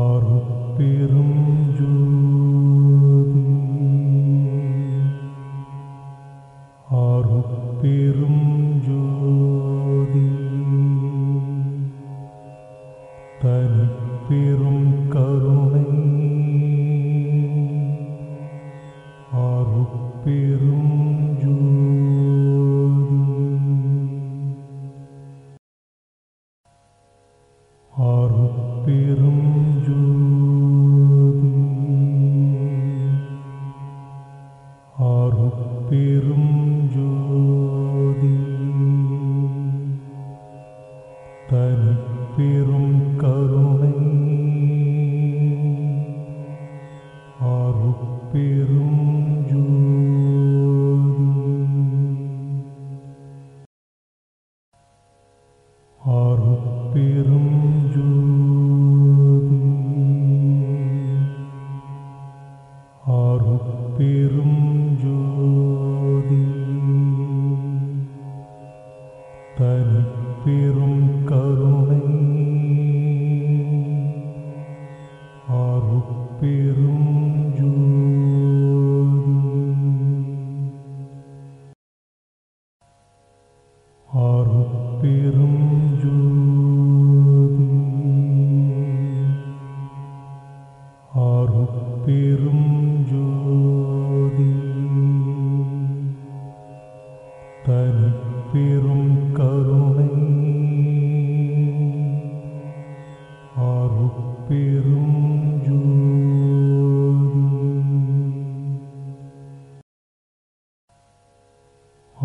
அருட்பெரும்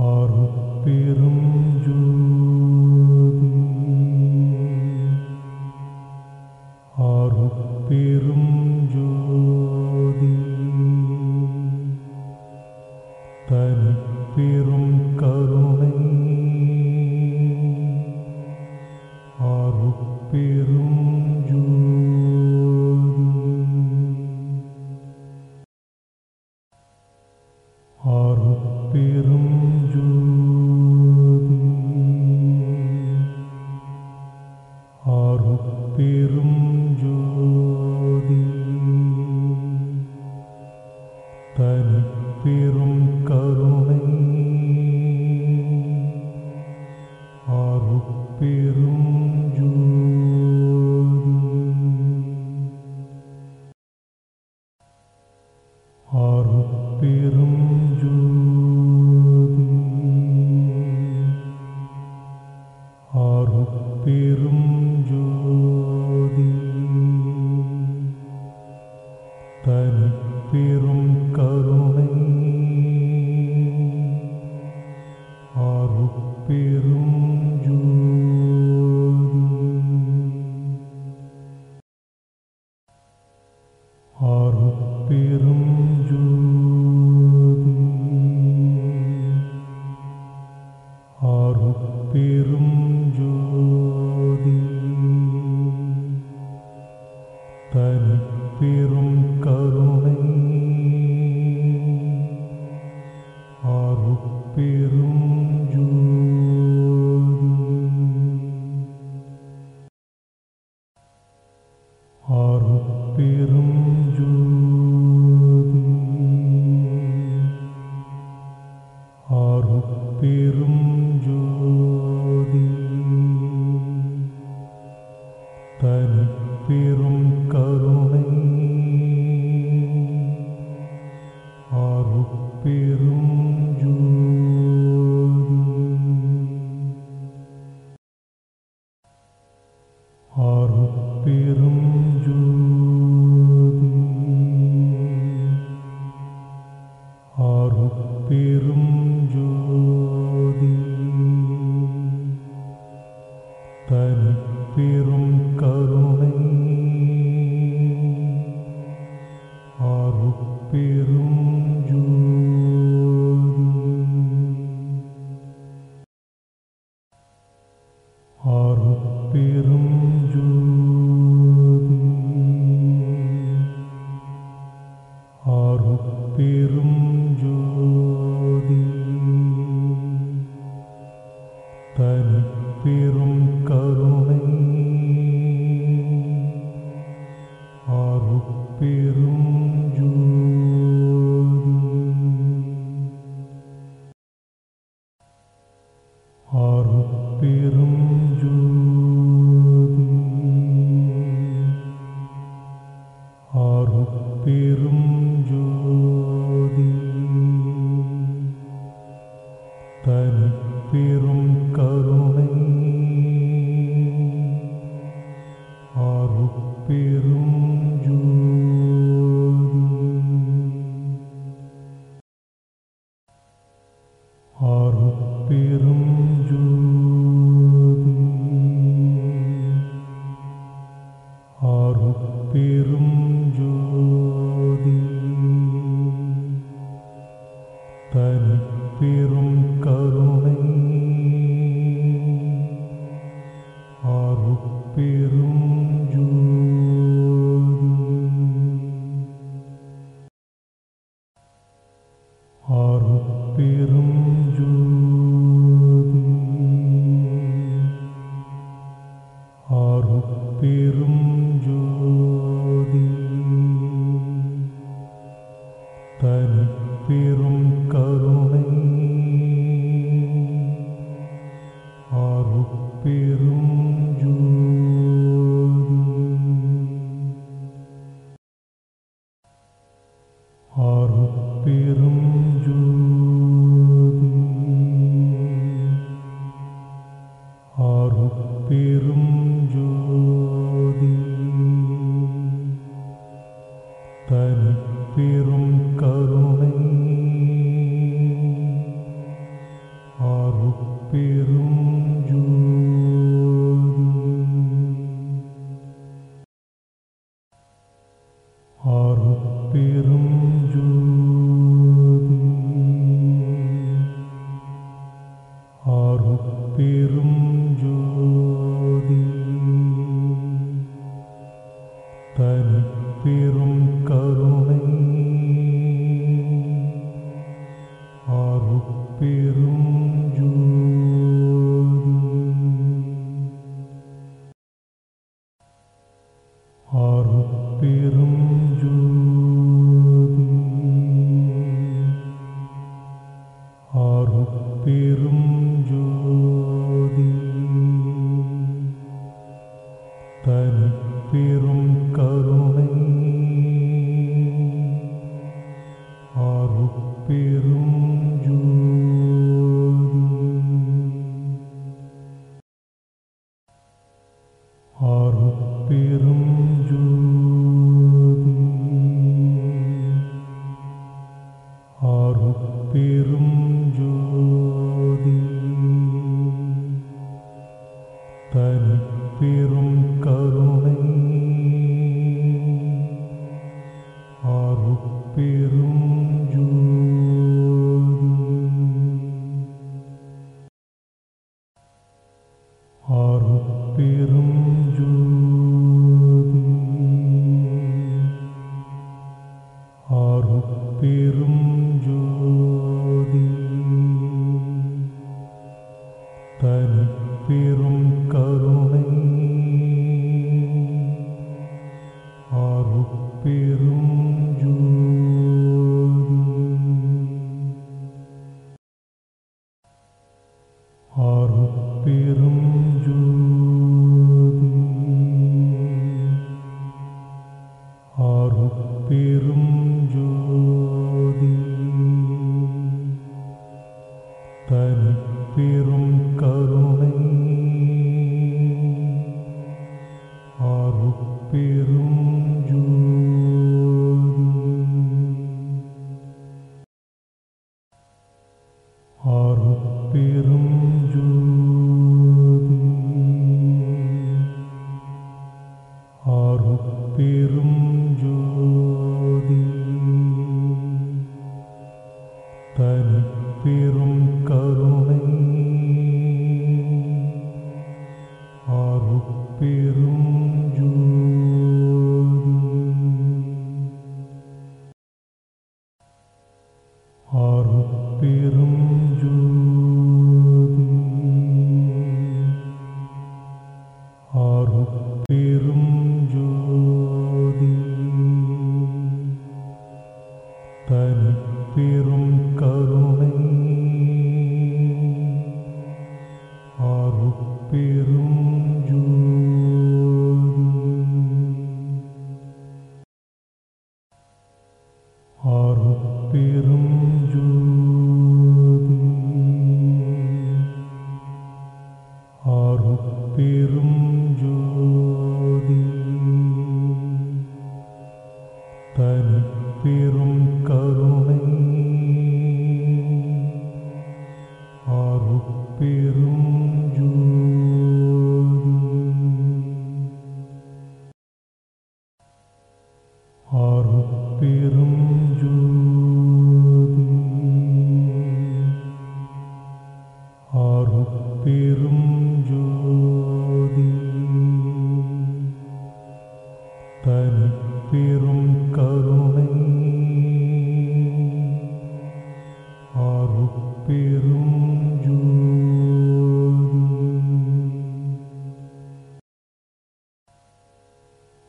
അറുപ്പിറും அருட்பெரும் அருட்பெரும் அருட்பெரும் അറുത്തിറും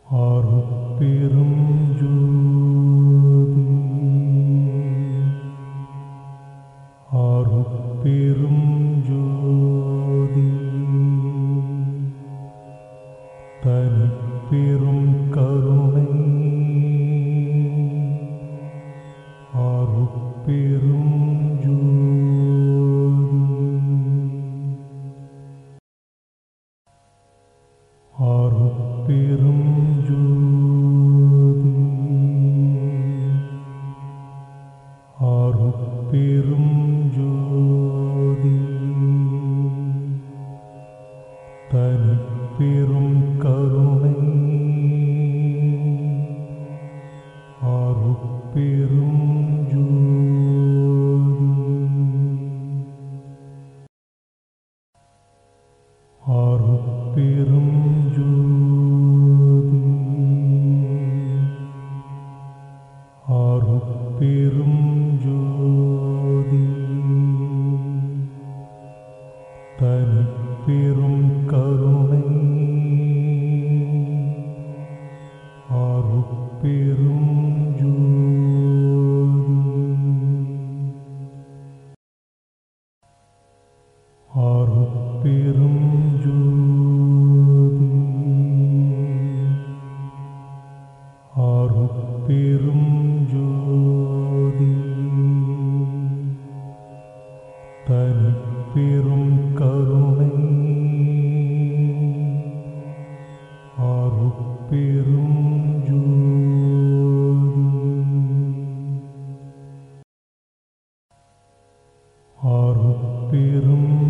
அருட்பெரும் அருட்பெரும்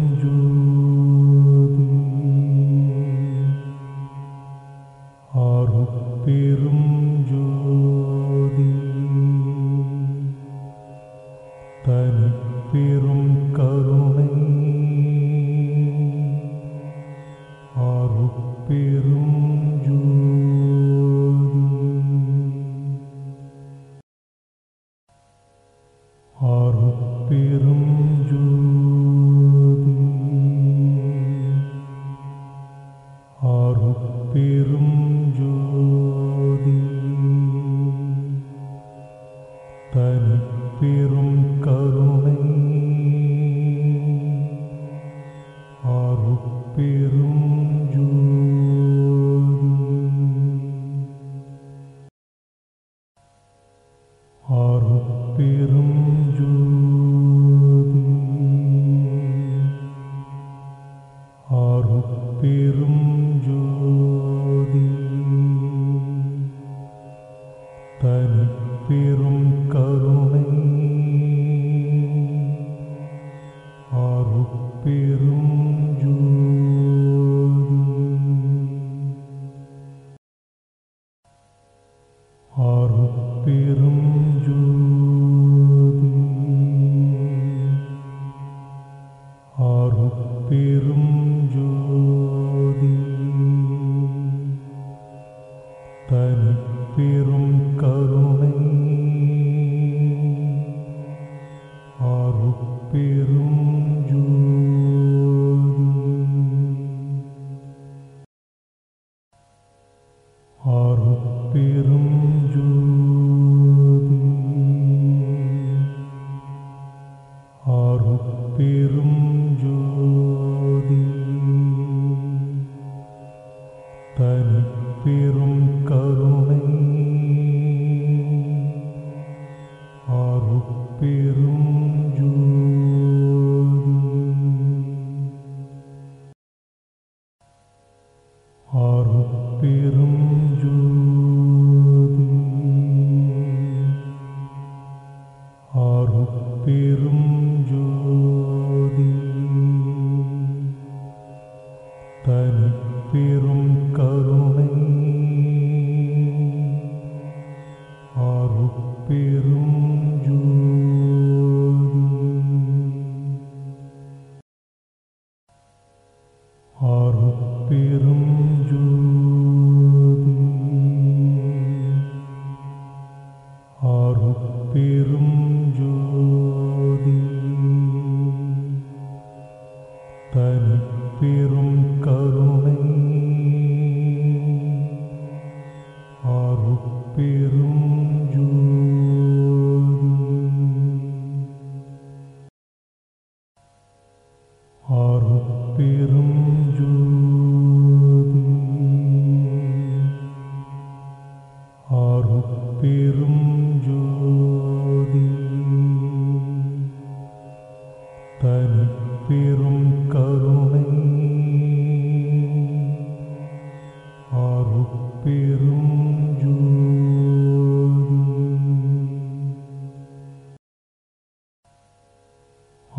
അറുത്തിറും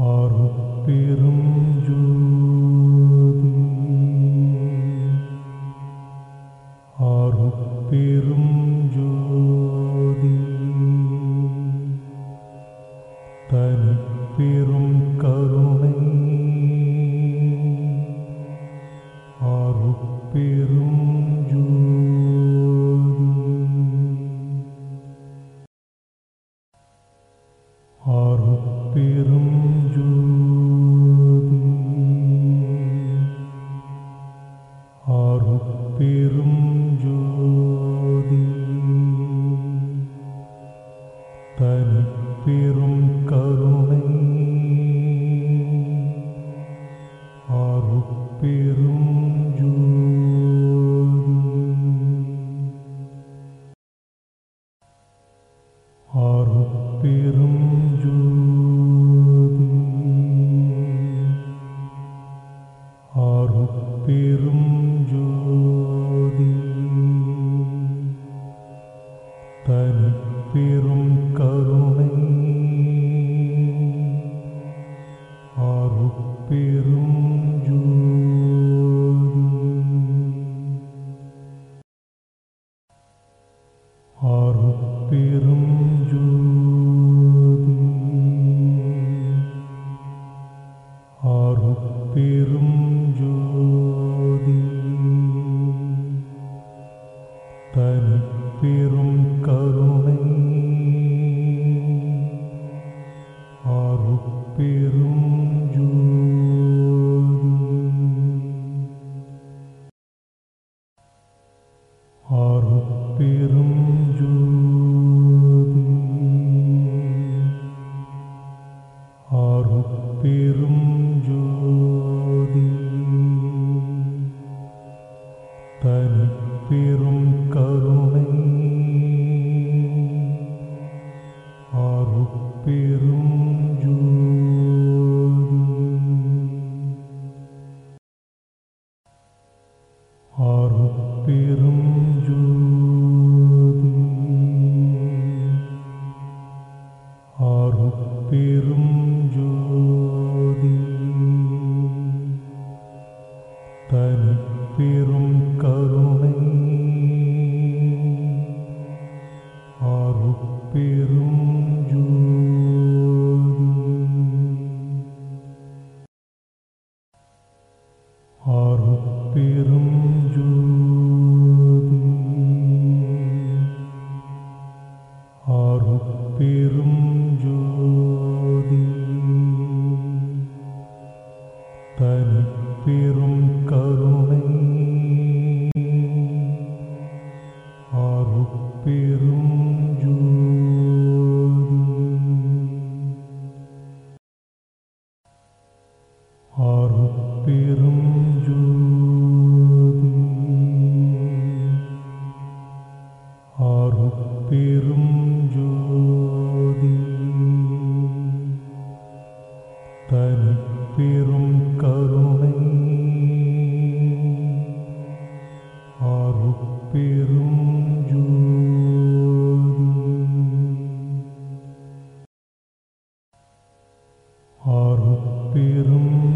அருட்பெரும் அருட்பெரும் அருட்பெரும்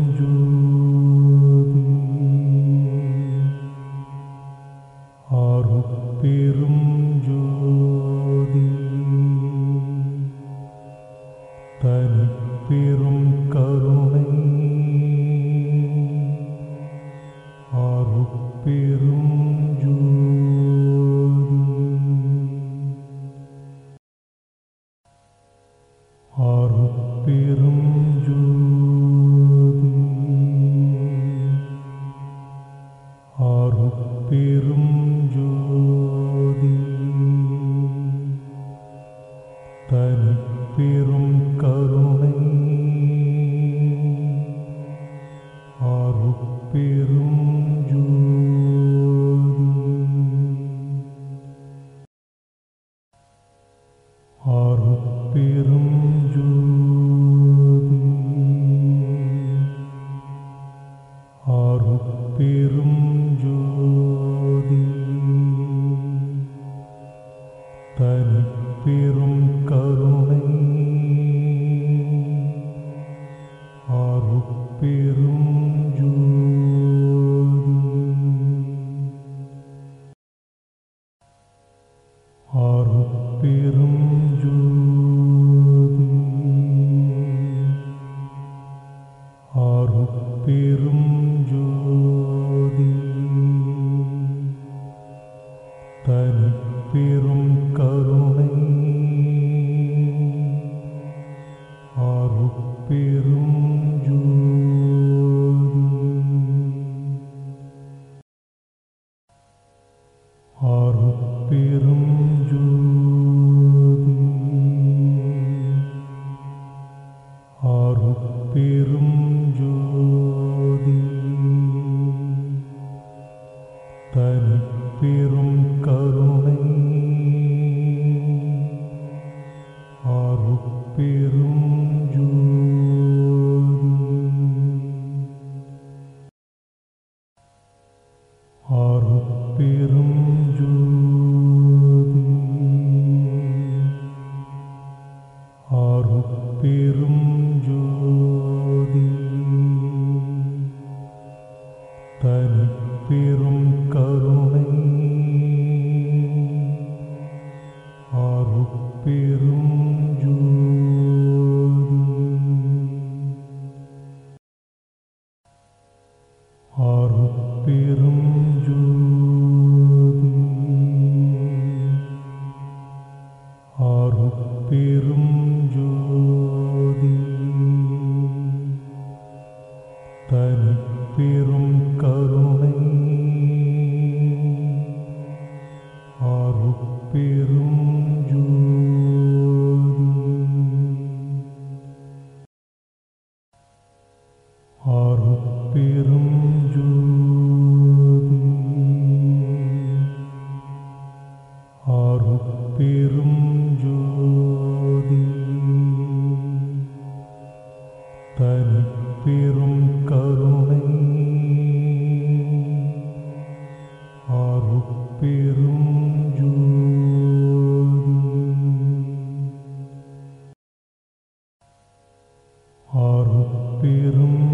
அருட்பெரும் அருட்பெரும்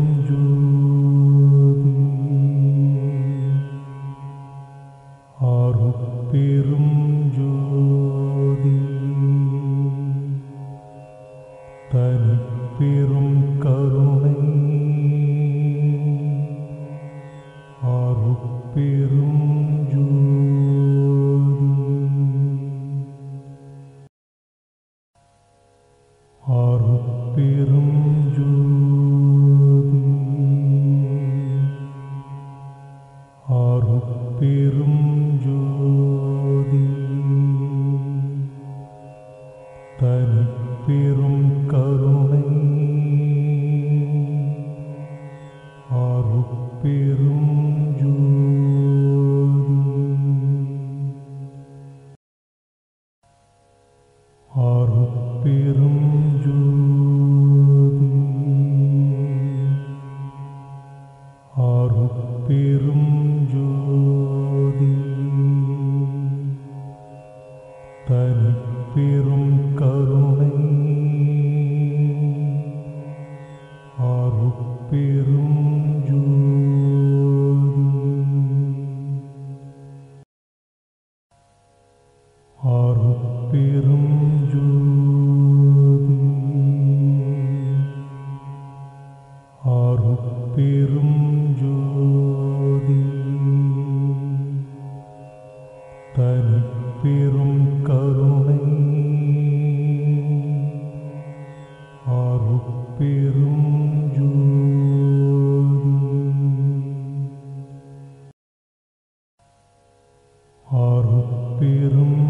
அருட்பெரும்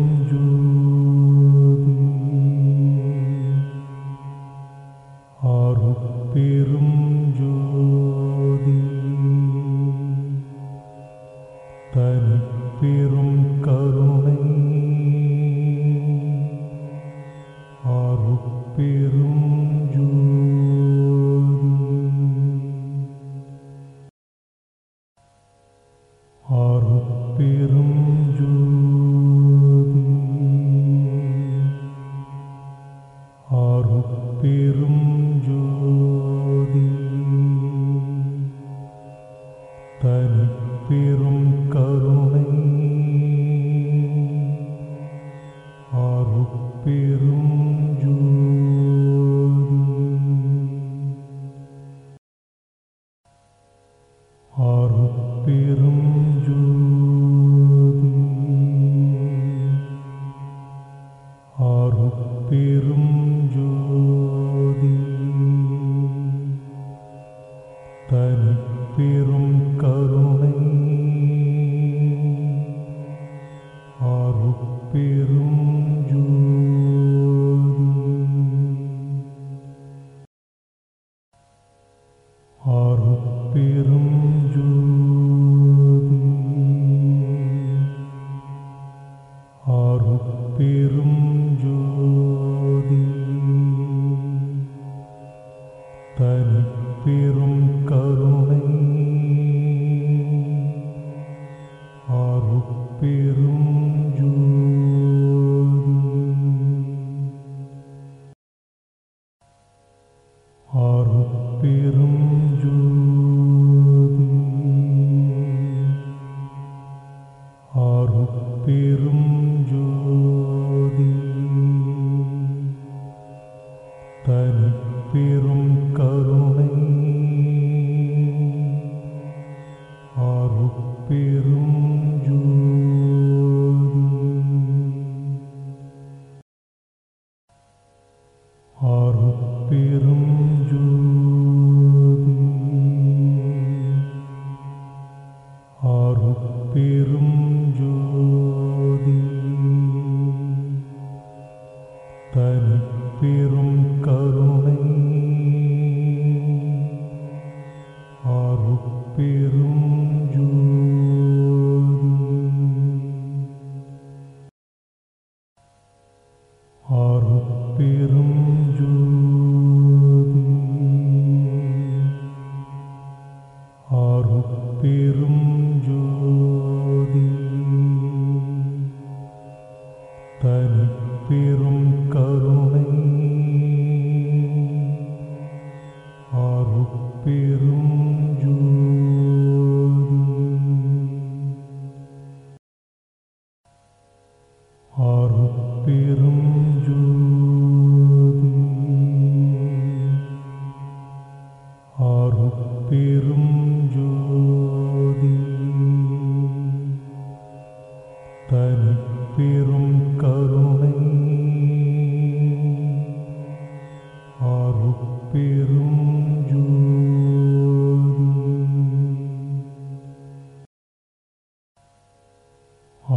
அருட்பெரும்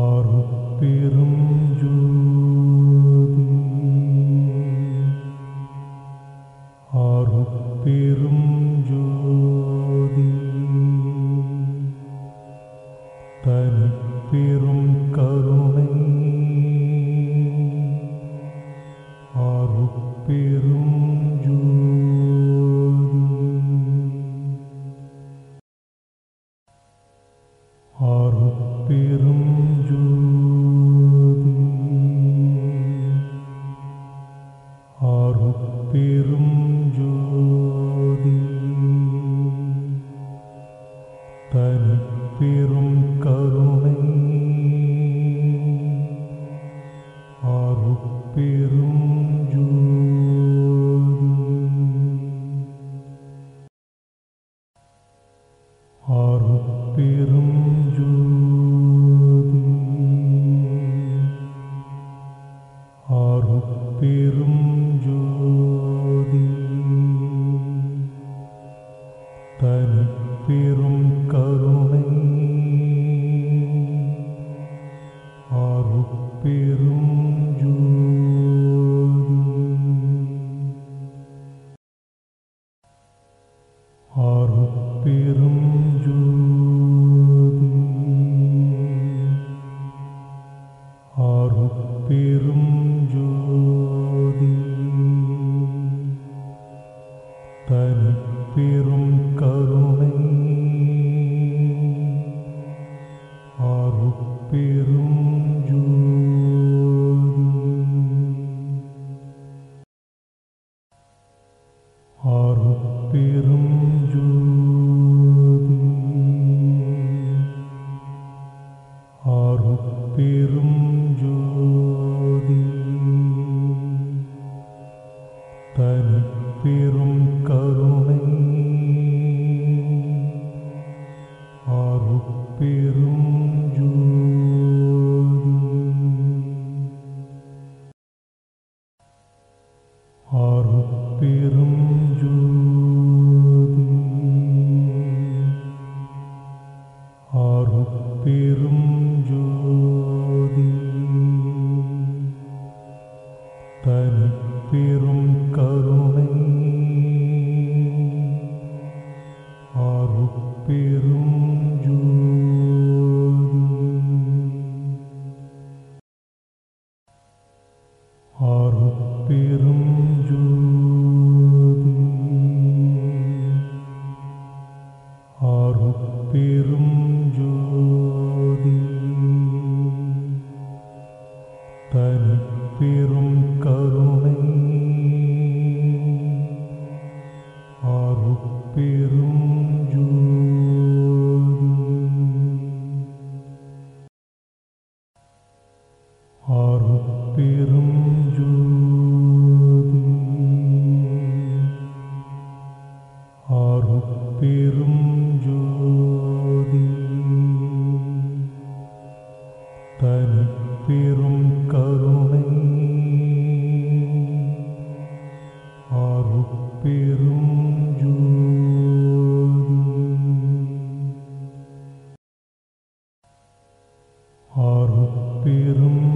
அருட்பெரும் அருட்பெரும் அருட்பெரும்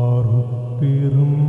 அருட்பெரும்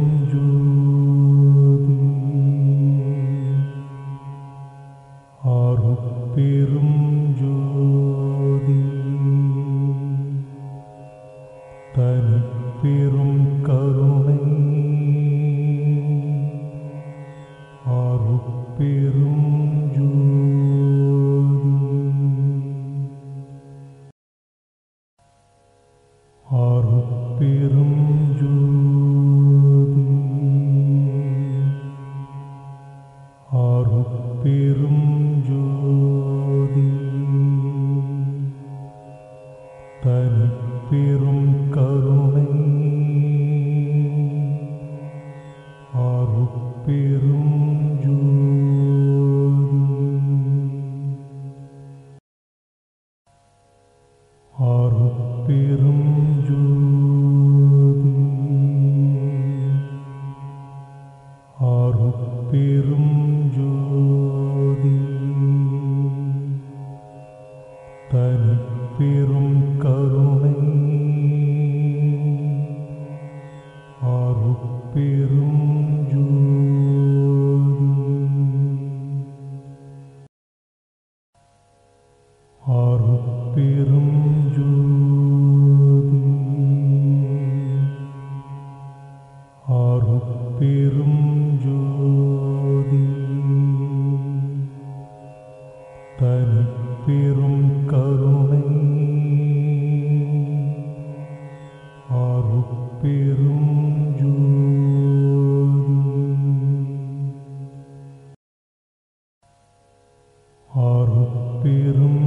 அருட்பெரும்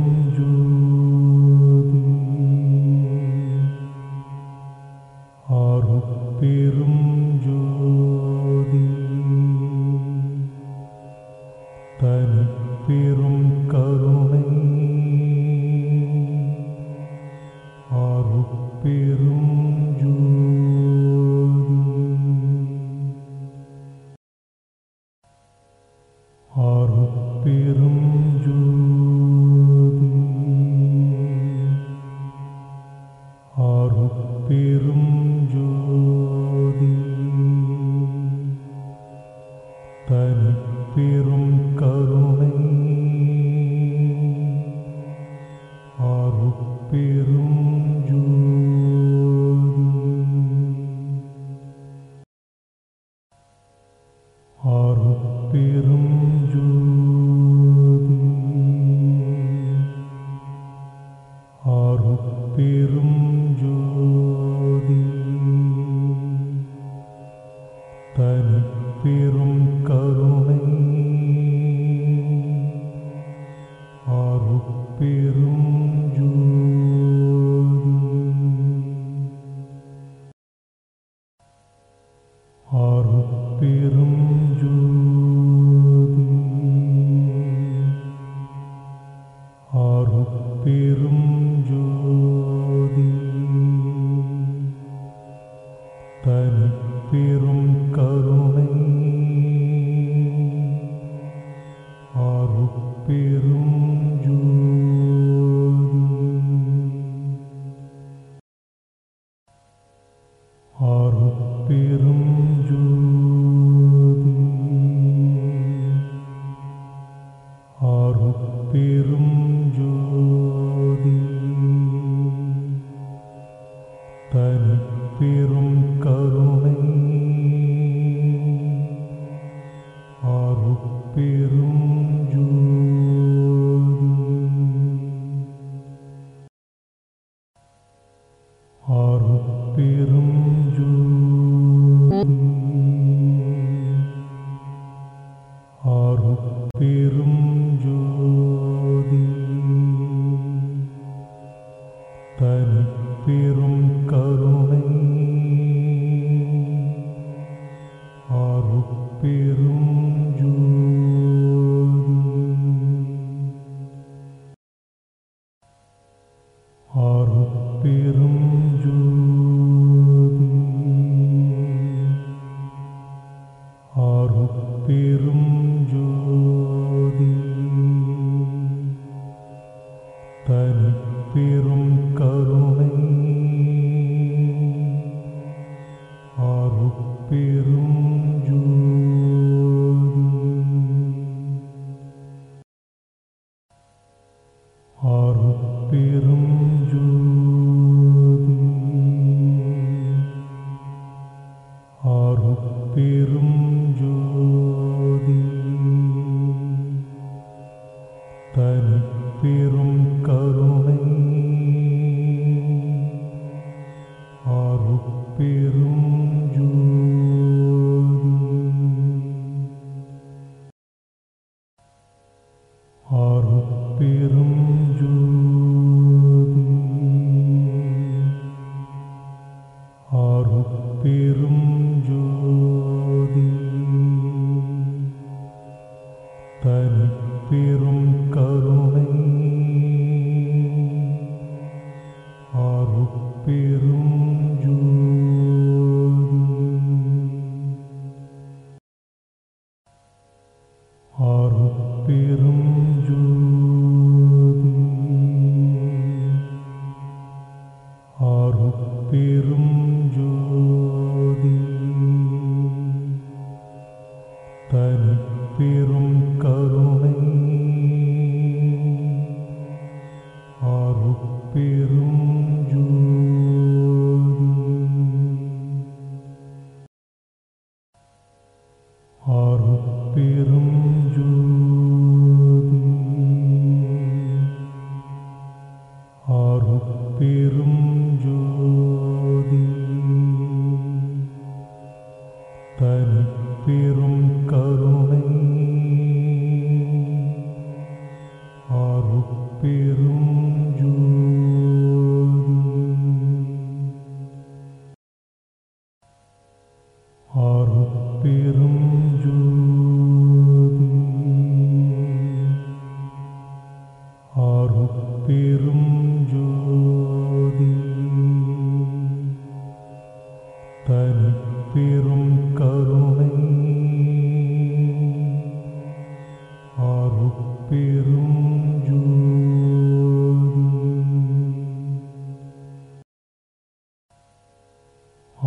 അറുപ്പിറും அருட்பெரும்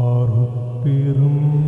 அருட்பெரும்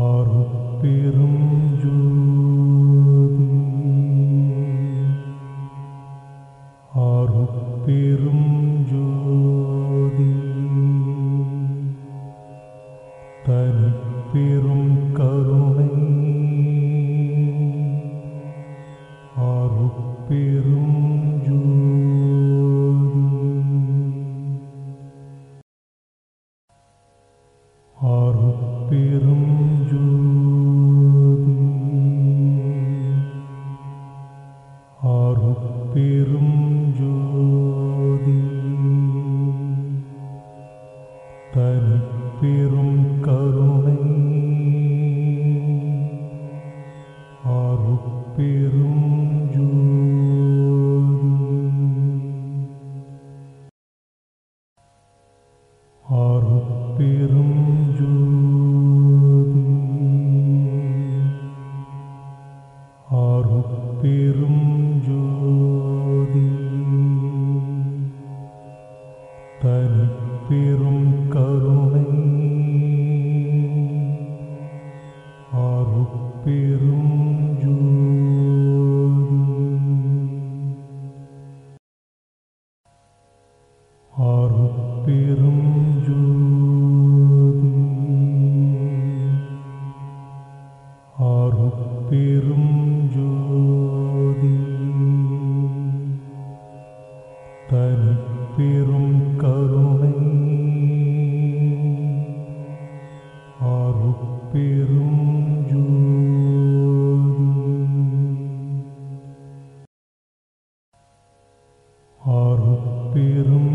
അറുപ്പിറും അറുപ്പിറും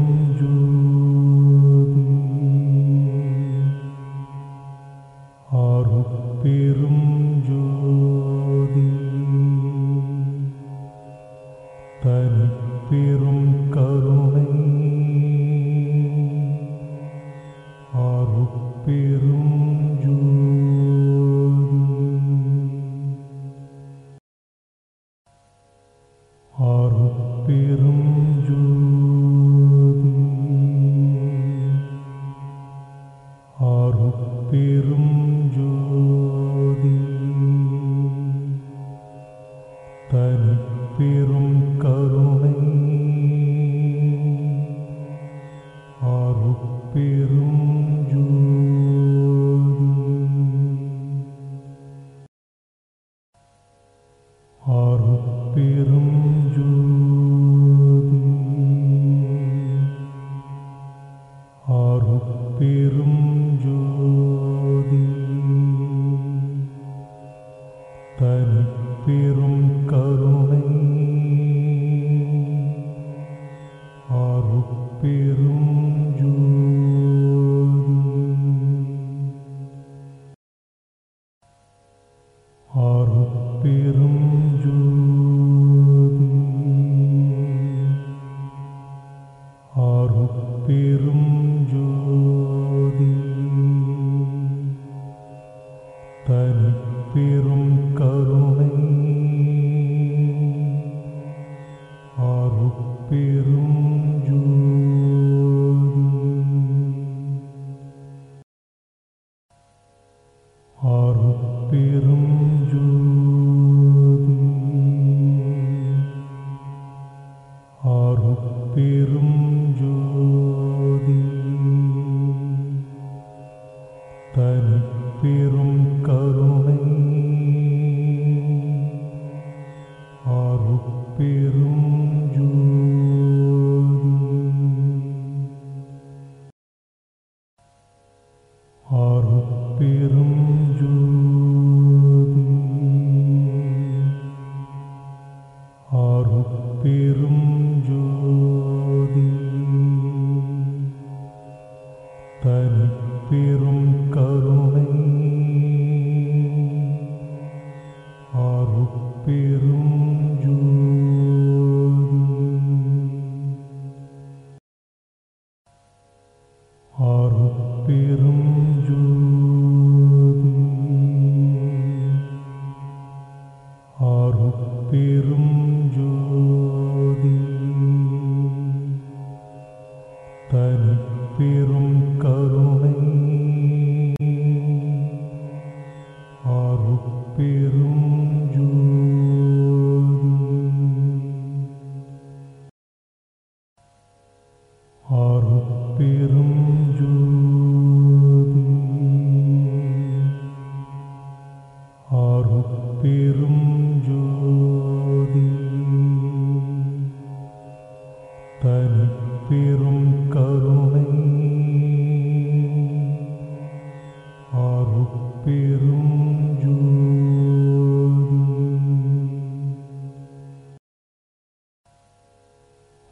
அருட்பெரும்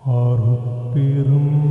அருட்பெரும்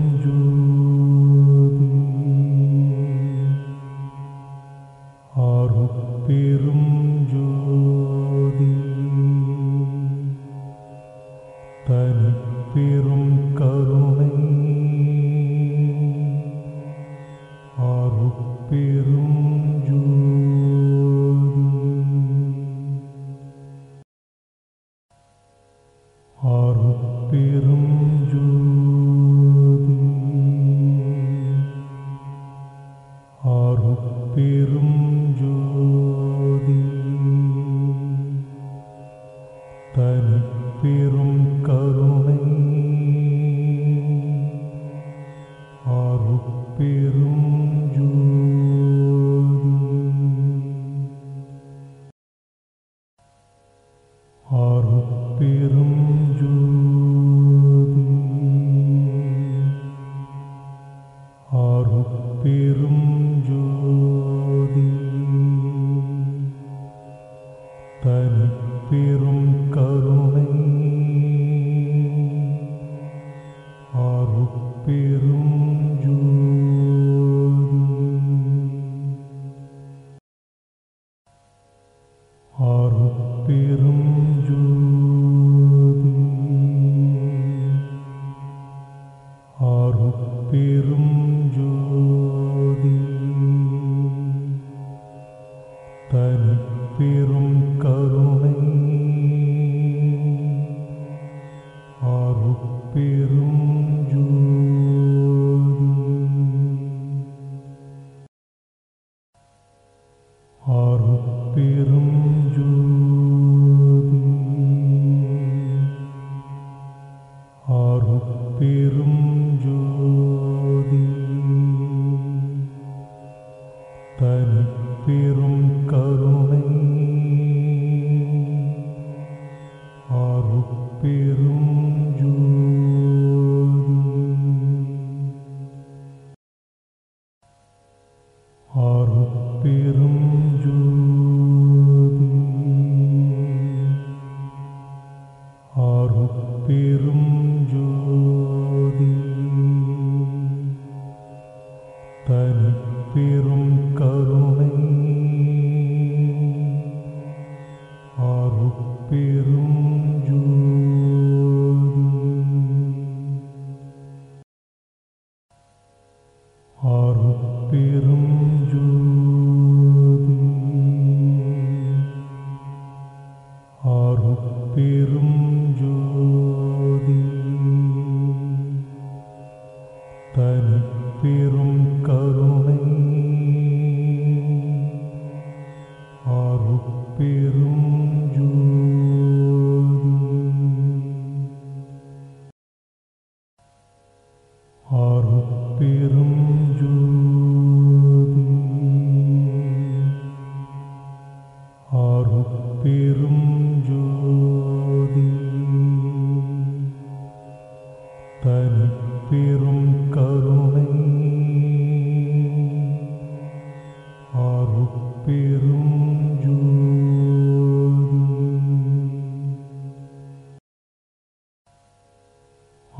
அருட்பெரும்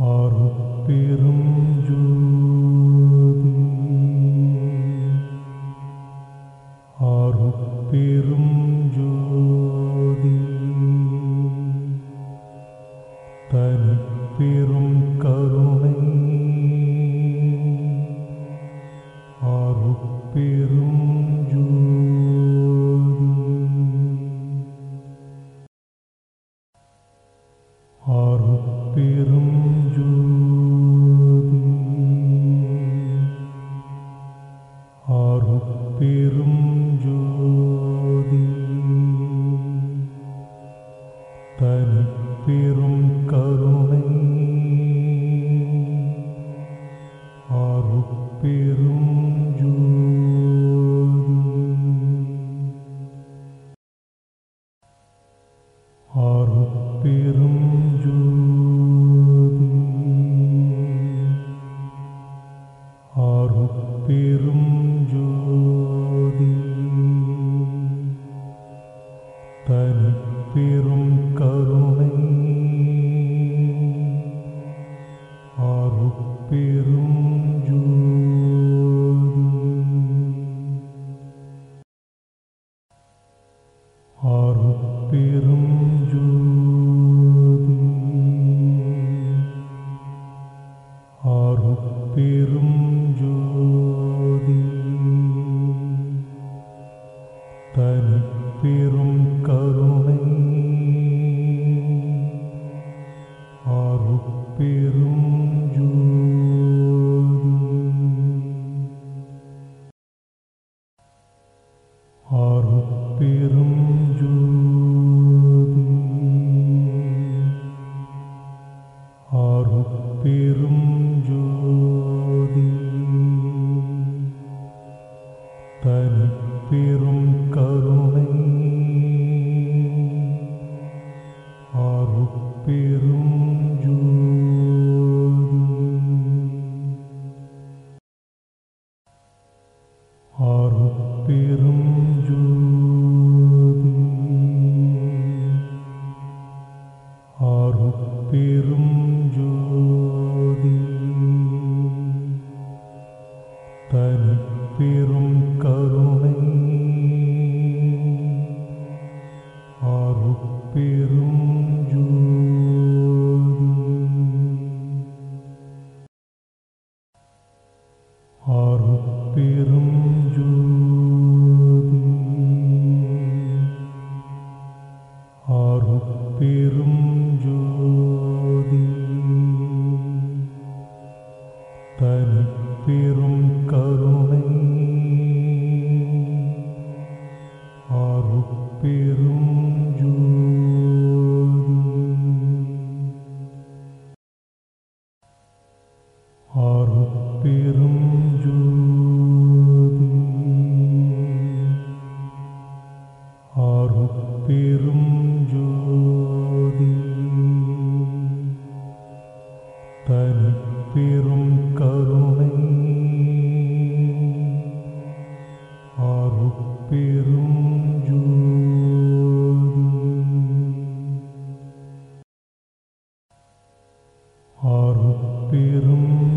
അറുത്തിറും அருட்பெரும் அருட்பெரும்